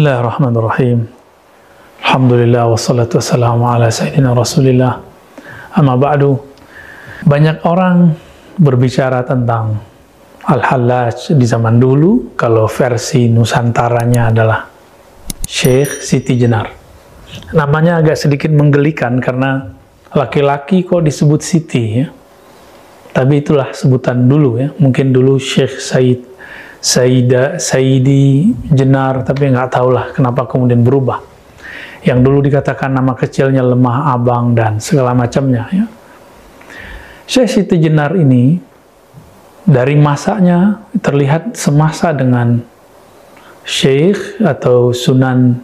Bismillahirrahmanirrahim. Alhamdulillah wassalatu wassalamu ala sayyidina Rasulillah. Amma ba'du. Banyak orang berbicara tentang Al-Hallaj di zaman dulu kalau versi nusantaranya adalah Syekh Siti Jenar. Namanya agak sedikit menggelikan karena laki-laki kok disebut Siti ya. Tapi itulah sebutan dulu ya. Mungkin dulu Syekh Said Saida, Saidi, Jenar, tapi nggak tahulah kenapa kemudian berubah. Yang dulu dikatakan nama kecilnya lemah abang dan segala macamnya. Ya. Syekh Siti Jenar ini dari masanya terlihat semasa dengan Syekh atau Sunan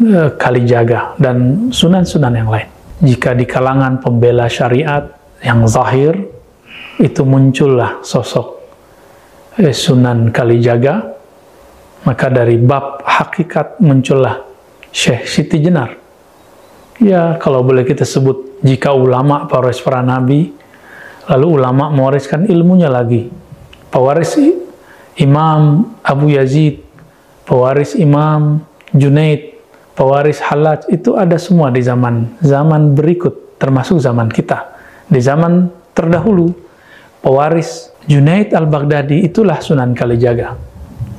e, Kalijaga dan sunan-sunan yang lain. Jika di kalangan pembela syariat yang zahir, itu muncullah sosok Sunan Kalijaga, maka dari bab hakikat muncullah Syekh Siti Jenar. Ya, kalau boleh kita sebut, jika ulama pewaris para nabi, lalu ulama mewariskan ilmunya lagi. Pewaris Imam Abu Yazid, pewaris Imam Junaid, pewaris Halaj, itu ada semua di zaman zaman berikut, termasuk zaman kita. Di zaman terdahulu, pewaris Junaid al-Baghdadi itulah Sunan Kalijaga,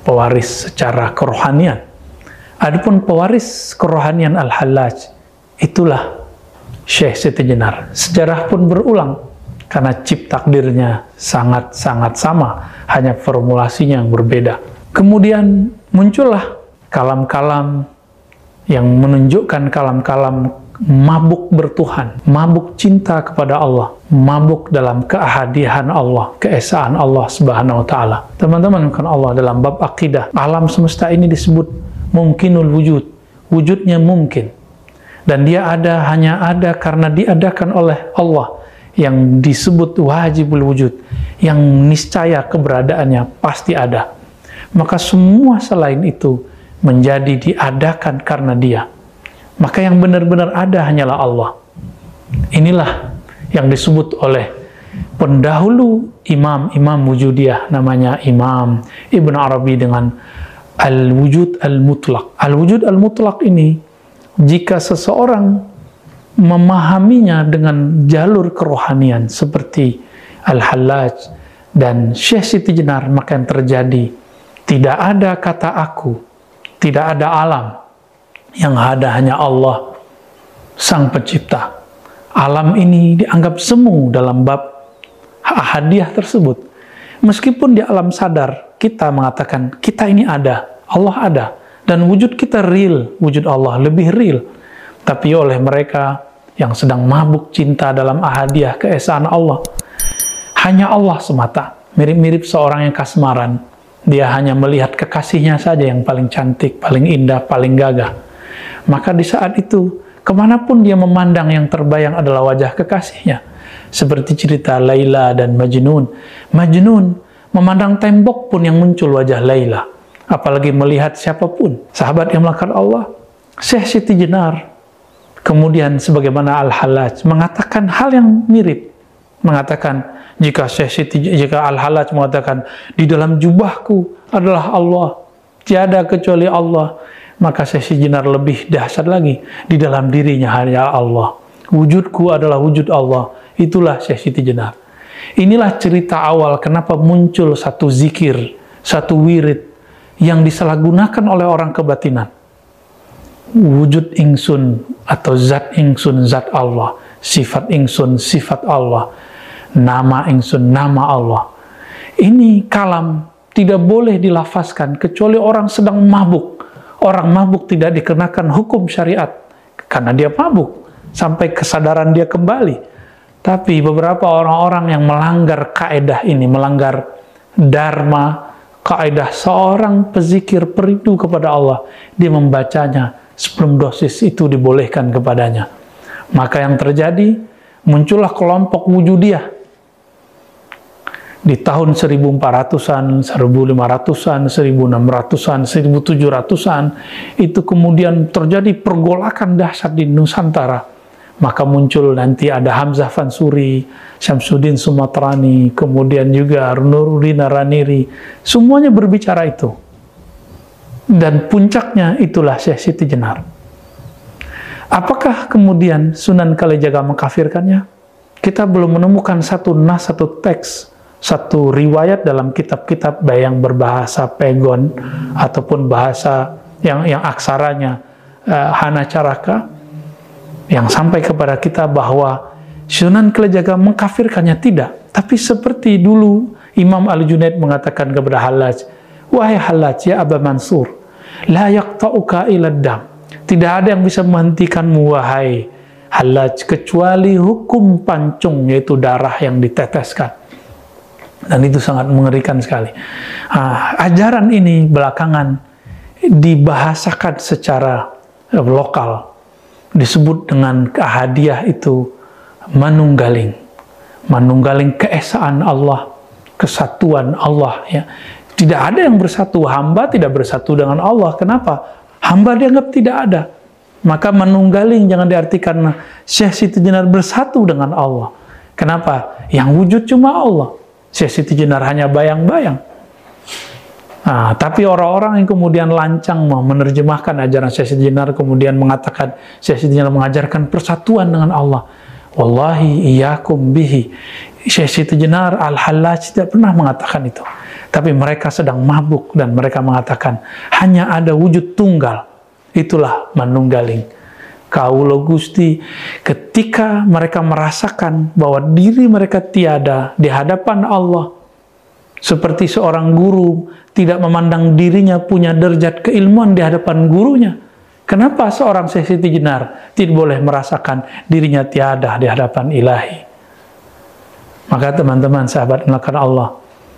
pewaris secara kerohanian. Adapun pewaris kerohanian al-Hallaj, itulah Syekh Siti Jenar. Sejarah pun berulang, karena cip takdirnya sangat-sangat sama, hanya formulasinya yang berbeda. Kemudian muncullah kalam-kalam yang menunjukkan kalam-kalam mabuk bertuhan, mabuk cinta kepada Allah, mabuk dalam keahadian Allah, keesaan Allah Subhanahu wa taala. Teman-teman kan Allah dalam bab akidah, alam semesta ini disebut mungkinul wujud. Wujudnya mungkin. Dan dia ada hanya ada karena diadakan oleh Allah yang disebut wajibul wujud, yang niscaya keberadaannya pasti ada. Maka semua selain itu menjadi diadakan karena dia maka yang benar-benar ada hanyalah Allah. Inilah yang disebut oleh pendahulu imam-imam wujudiyah namanya Imam Ibn Arabi dengan al-wujud al-mutlak. Al-wujud al-mutlak ini jika seseorang memahaminya dengan jalur kerohanian seperti Al-Hallaj dan Syekh Siti Jenar maka yang terjadi tidak ada kata aku, tidak ada alam, yang ada hanya Allah sang pencipta. Alam ini dianggap semu dalam bab hadiah tersebut. Meskipun di alam sadar kita mengatakan kita ini ada Allah ada dan wujud kita real wujud Allah lebih real. Tapi oleh mereka yang sedang mabuk cinta dalam ahadiah keesaan Allah hanya Allah semata. Mirip-mirip seorang yang kasmaran dia hanya melihat kekasihnya saja yang paling cantik, paling indah, paling gagah maka di saat itu, ke mana pun dia memandang yang terbayang adalah wajah kekasihnya. Seperti cerita Laila dan Majnun. Majnun memandang tembok pun yang muncul wajah Laila. Apalagi melihat siapa pun. Sahabat yang melakukan Allah. Syekh Siti Jenar. Kemudian sebagaimana Al-Halaj mengatakan hal yang mirip. Mengatakan, jika Syekh Siti, jika Al-Halaj mengatakan, di dalam jubahku adalah Allah. Tiada kecuali Allah maka sesi jenar lebih dahsyat lagi. Di dalam dirinya hanya Allah. Wujudku adalah wujud Allah. Itulah sesi jenar. Inilah cerita awal kenapa muncul satu zikir, satu wirid yang disalahgunakan oleh orang kebatinan. Wujud ingsun atau zat ingsun zat Allah, sifat ingsun sifat Allah, nama ingsun nama Allah. Ini kalam tidak boleh dilafazkan kecuali orang sedang mabuk orang mabuk tidak dikenakan hukum syariat karena dia mabuk sampai kesadaran dia kembali. Tapi beberapa orang-orang yang melanggar kaedah ini, melanggar dharma, kaedah seorang pezikir perindu kepada Allah, dia membacanya sebelum dosis itu dibolehkan kepadanya. Maka yang terjadi, muncullah kelompok wujudiyah di tahun 1400-an, 1500-an, 1600-an, 1700-an itu kemudian terjadi pergolakan dahsyat di Nusantara. Maka muncul nanti ada Hamzah Fansuri, Syamsuddin Sumatrani, kemudian juga Nuruddin Araniri. Semuanya berbicara itu. dan puncaknya itulah Syekh Siti Jenar. Apakah kemudian Sunan Kalijaga mengkafirkannya? Kita belum menemukan satu nas, satu teks, satu riwayat dalam kitab-kitab baik yang berbahasa Pegon ataupun bahasa yang yang aksaranya uh, Hana Caraka yang sampai kepada kita bahwa Sunan Kalijaga mengkafirkannya tidak, tapi seperti dulu Imam Al-Junaid mengatakan kepada Halaj, Wahai Halaj, ya Aba Mansur, la yaqta'uka ila dam. Tidak ada yang bisa menghentikanmu, wahai Halaj, kecuali hukum pancung, yaitu darah yang diteteskan. Dan itu sangat mengerikan sekali. Nah, ajaran ini belakangan dibahasakan secara lokal. Disebut dengan kehadiah itu manunggaling. Manunggaling keesaan Allah, kesatuan Allah ya. Tidak ada yang bersatu, hamba tidak bersatu dengan Allah. Kenapa? Hamba dianggap tidak ada. Maka menunggaling jangan diartikan Syekh Siti Jenar bersatu dengan Allah. Kenapa? Yang wujud cuma Allah. Syekh Siti Jenar hanya bayang-bayang. Nah, tapi orang-orang yang kemudian lancang mau menerjemahkan ajaran Syekh Siti Jenar kemudian mengatakan Syekh Siti Jenar mengajarkan persatuan dengan Allah. Wallahi iyakum bihi. Syekh Siti Jenar Al-Hallaj tidak pernah mengatakan itu. Tapi mereka sedang mabuk dan mereka mengatakan hanya ada wujud tunggal. Itulah manunggaling. Kaulo Gusti ketika mereka merasakan bahwa diri mereka tiada di hadapan Allah seperti seorang guru tidak memandang dirinya punya derajat keilmuan di hadapan gurunya. Kenapa seorang Siti Jenar tidak boleh merasakan dirinya tiada di hadapan ilahi? Maka teman-teman sahabat melakukan Allah,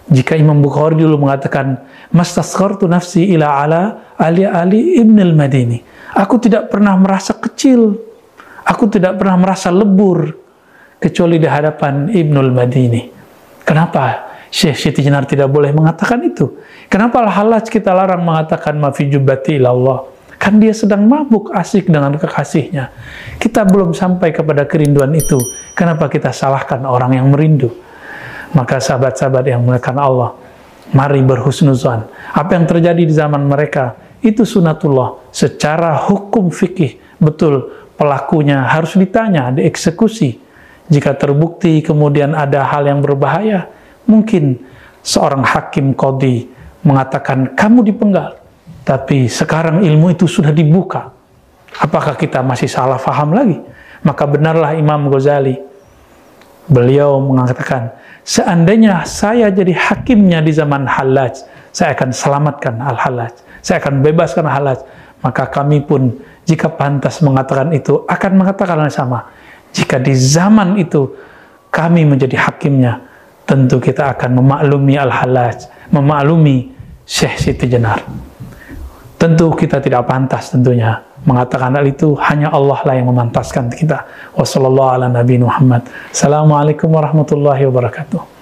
jika Imam Bukhari dulu mengatakan, Mastaskartu nafsi ila ala ali Ali ibn al-Madini. Aku tidak pernah merasa kecil. Aku tidak pernah merasa lebur. Kecuali di hadapan Ibnul Madini. Kenapa Syekh Siti Jenar tidak boleh mengatakan itu? Kenapa halaj kita larang mengatakan mafi jubati Allah? Kan dia sedang mabuk asik dengan kekasihnya. Kita belum sampai kepada kerinduan itu. Kenapa kita salahkan orang yang merindu? Maka sahabat-sahabat yang melakukan Allah, mari berhusnuzan. Apa yang terjadi di zaman mereka, itu sunatullah. Secara hukum fikih, betul pelakunya harus ditanya, dieksekusi. Jika terbukti kemudian ada hal yang berbahaya, mungkin seorang hakim kodi mengatakan kamu dipenggal. Tapi sekarang ilmu itu sudah dibuka. Apakah kita masih salah faham lagi? Maka benarlah Imam Ghazali. Beliau mengatakan, Seandainya saya jadi hakimnya di zaman halaj, saya akan selamatkan al-halaj. Saya akan bebaskan halaj. Maka kami pun jika pantas mengatakan itu akan mengatakan yang sama. Jika di zaman itu kami menjadi hakimnya, tentu kita akan memaklumi al-halaj, memaklumi Syekh Siti Jenar. Tentu kita tidak pantas tentunya mengatakan hal itu hanya Allah lah yang memantaskan kita. Wassalamualaikum warahmatullahi wabarakatuh.